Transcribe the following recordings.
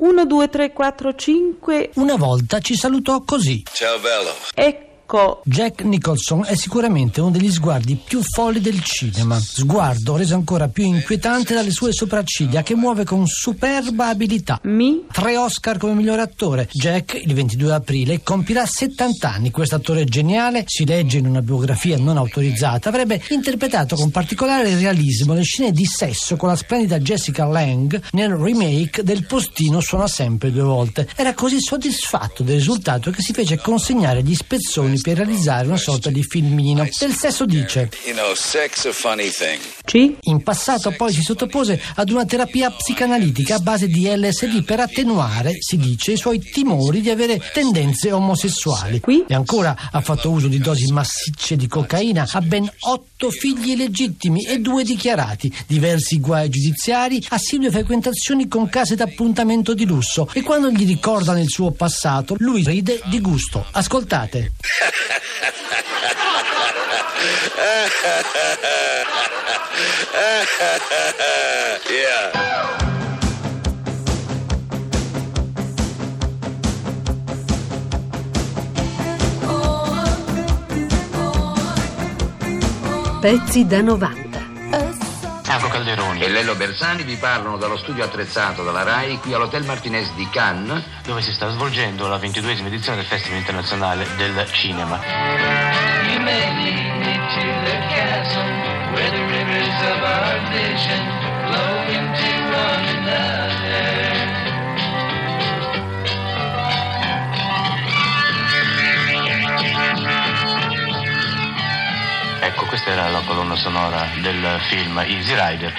1, 2, 3, 4, 5. Una volta ci salutò così. Ciao bello. Ecco. Jack Nicholson è sicuramente uno degli sguardi più folli del cinema. Sguardo reso ancora più inquietante dalle sue sopracciglia che muove con superba abilità. Mi. Tre Oscar come miglior attore. Jack, il 22 aprile, compirà 70 anni. Questo attore geniale, si legge in una biografia non autorizzata, avrebbe interpretato con particolare realismo le scene di sesso con la splendida Jessica Lange nel remake del Postino suona sempre due volte. Era così soddisfatto del risultato che si fece consegnare gli spezzoni per realizzare una sorta di filmino. Del sesso dice. You know, sex a funny thing. In passato poi si sottopose ad una terapia psicanalitica a base di LSD per attenuare, si dice, i suoi timori di avere tendenze omosessuali. Qui? E ancora ha fatto uso di dosi massicce di cocaina, ha ben otto figli legittimi e due dichiarati, diversi guai giudiziari, assidue frequentazioni con case d'appuntamento di lusso. E quando gli ricordano il suo passato, lui ride di gusto. Ascoltate. yeah. Pezzi da 90. Franco Calderoni, e Lello Bersani vi parlano dallo studio attrezzato dalla RAI qui all'Hotel Martinez di Cannes. dove si sta svolgendo la ventiduesima edizione del Festival internazionale del cinema. Ecco, questa era la colonna sonora del film Easy Rider.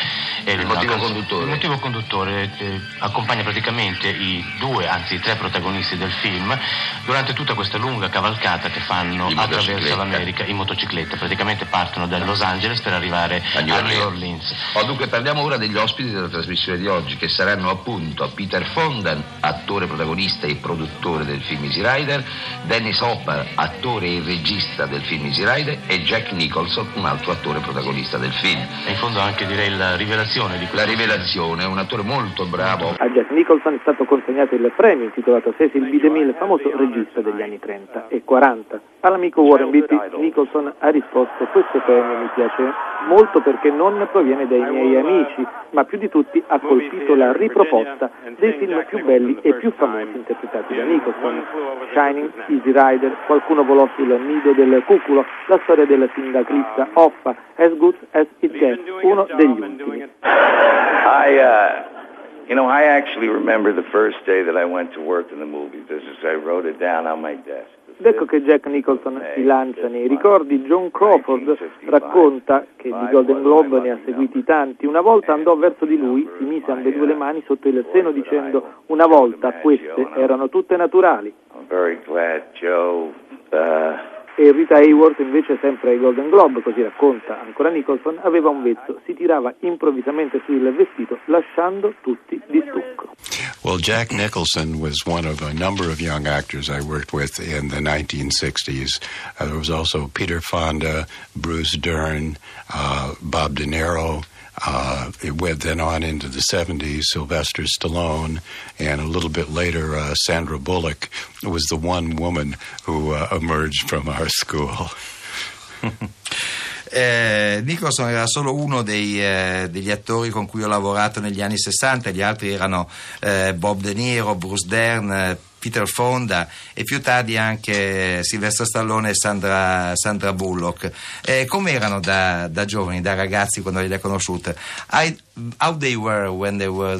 E Il una motivo conduttore. Il motivo conduttore eh, accompagna praticamente i due, anzi i tre protagonisti del film durante tutta questa lunga cavalcata che fanno In attraverso l'America in motocicletta. Praticamente partono da Los Angeles per arrivare A New a New Orleans. Oh, dunque parliamo ora degli ospiti della trasmissione di oggi, che saranno appunto Peter Fonda, attore protagonista e produttore del film Easy Rider, Dennis Hopper, attore e regista del film Easy Rider, e Jack Nicholson, un altro attore protagonista del film. E in fondo anche direi la rivelazione di questo La rivelazione, è un attore molto bravo. Jack Nicholson è stato consegnato il premio intitolato Cecil B. DeMille, famoso regista degli anni 30 e 40. All'amico Warren Beatty, Nicholson ha risposto questo premio mi piace molto perché non proviene dai miei amici, ma più di tutti ha colpito la riproposta dei film più belli e più famosi interpretati da Nicholson. Shining, Easy Rider, Qualcuno volò sul nido del cuculo, la storia del sindacalista Hoffa, As Good As It Gets, uno degli ultimi. I, uh, you know, I actually remember the first day that I went to work in the movie business. I wrote it down on my desk. Ed ecco che Jack Nicholson si lancia nei ricordi. John Crawford racconta che di Golden Globe ne ha seguiti tanti. Una volta andò verso di lui, si mise ambedue le mani sotto il seno dicendo una volta queste erano tutte naturali. I'm very glad Joe. Uh, E Rita Hayworth invece sempre ai Golden Globe, così racconta ancora Nicholson, aveva un vezzo, si tirava improvvisamente sul vestito lasciando tutti di stucco. Well, Jack Nicholson was one of a number of young actors I worked with in the 1960s. Uh, there was also Peter Fonda, Bruce Dern, uh, Bob De Niro. Uh, it went then on into the 70s, Sylvester Stallone, and a little bit later, uh, Sandra Bullock was the one woman who uh, emerged from our school. Eh, Nicholson era solo uno dei, eh, degli attori con cui ho lavorato negli anni 60, gli altri erano eh, Bob De Niro, Bruce Dern, eh, Peter Fonda e più tardi anche Silvestro Stallone e Sandra, Sandra Bullock. Eh, come erano da, da giovani, da ragazzi quando li hai conosciute? I- how they were when they were,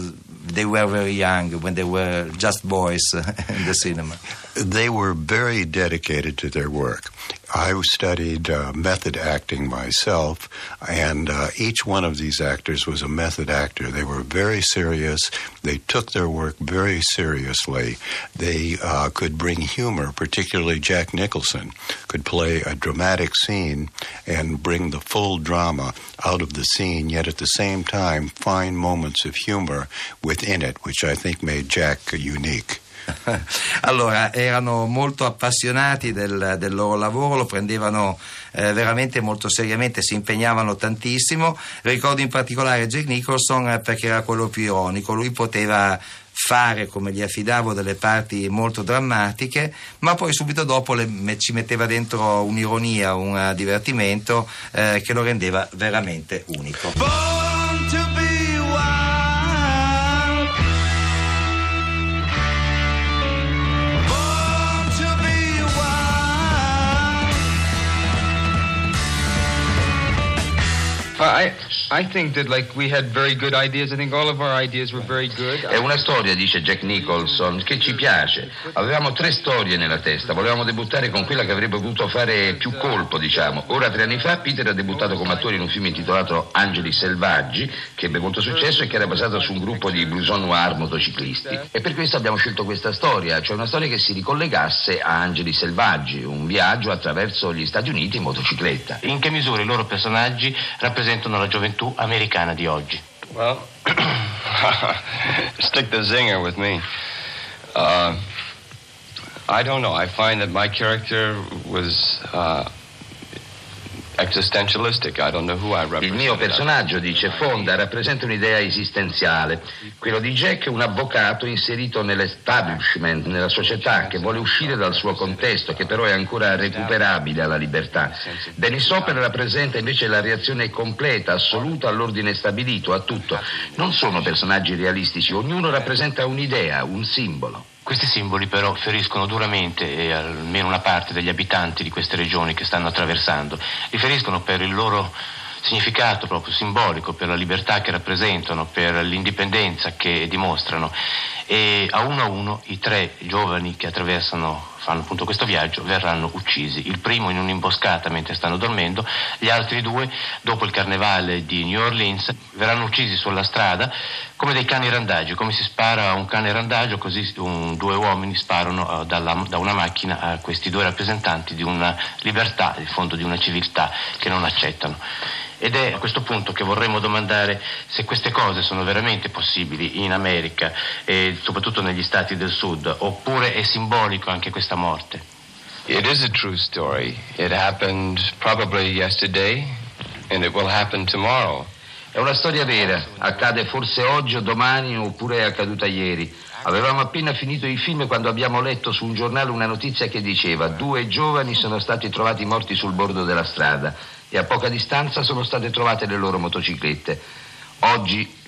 they were very young, when they were just boys in the cinema? They were very dedicated to their work. I studied uh, method acting myself, and uh, each one of these actors was a method actor. They were very serious. They took their work very seriously. They uh, could bring humor, particularly Jack Nicholson, could play a dramatic scene and bring the full drama out of the scene, yet at the same time find moments of humor within it, which I think made Jack unique. Allora, erano molto appassionati del, del loro lavoro, lo prendevano eh, veramente molto seriamente, si impegnavano tantissimo. Ricordo in particolare Jack Nicholson eh, perché era quello più ironico, lui poteva fare, come gli affidavo, delle parti molto drammatiche, ma poi subito dopo le- me- ci metteva dentro un'ironia, un divertimento eh, che lo rendeva veramente unico. È una storia, dice Jack Nicholson, che ci piace. Avevamo tre storie nella testa, volevamo debuttare con quella che avrebbe potuto fare più colpo, diciamo. Ora, tre anni fa, Peter ha debuttato come attore in un film intitolato Angeli Selvaggi, che ebbe molto successo e che era basato su un gruppo di blouson noir motociclisti. E per questo abbiamo scelto questa storia, cioè una storia che si ricollegasse a Angeli Selvaggi, un viaggio attraverso gli Stati Uniti in motocicletta. In che misura i loro personaggi rappresentano la gioventù americana di oggi? Well, stick the zinger with me. Uh, I don't know. I find that my character was uh, Il mio personaggio, dice Fonda, rappresenta un'idea esistenziale. Quello di Jack è un avvocato inserito nell'establishment, nella società, che vuole uscire dal suo contesto, che però è ancora recuperabile alla libertà. Dennis Hopper rappresenta invece la reazione completa, assoluta all'ordine stabilito, a tutto. Non sono personaggi realistici, ognuno rappresenta un'idea, un simbolo. Questi simboli però feriscono duramente e almeno una parte degli abitanti di queste regioni che stanno attraversando. Li feriscono per il loro significato proprio simbolico, per la libertà che rappresentano, per l'indipendenza che dimostrano. E a uno a uno i tre giovani che attraversano, fanno appunto questo viaggio, verranno uccisi. Il primo in un'imboscata mentre stanno dormendo, gli altri due dopo il carnevale di New Orleans verranno uccisi sulla strada come dei cani randaggi, come si spara a un cane randagio, così un- due uomini sparano eh, dalla- da una macchina a questi due rappresentanti di una libertà, in fondo di una civiltà che non accettano. Ed è a questo punto che vorremmo domandare se queste cose sono veramente possibili in America e soprattutto negli stati del sud, oppure è simbolico anche questa morte. It is a true story. It happened probably yesterday, and it will happen tomorrow. È una storia vera, accade forse oggi o domani oppure è accaduta ieri. Avevamo appena finito il film quando abbiamo letto su un giornale una notizia che diceva due giovani sono stati trovati morti sul bordo della strada e a poca distanza sono state trovate le loro motociclette. Oggi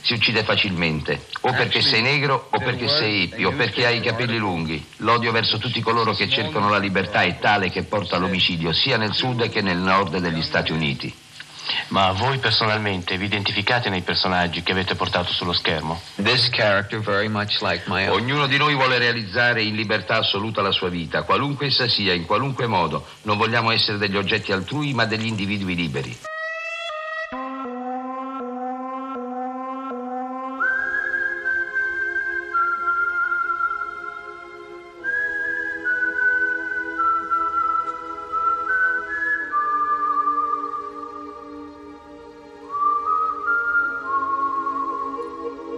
si uccide facilmente, o perché sei negro, o perché sei hippie, o perché hai i capelli lunghi. L'odio verso tutti coloro che cercano la libertà è tale che porta all'omicidio sia nel sud che nel nord degli Stati Uniti. Ma voi personalmente vi identificate nei personaggi che avete portato sullo schermo? Like. Ognuno di noi vuole realizzare in libertà assoluta la sua vita, qualunque essa sia, in qualunque modo. Non vogliamo essere degli oggetti altrui, ma degli individui liberi.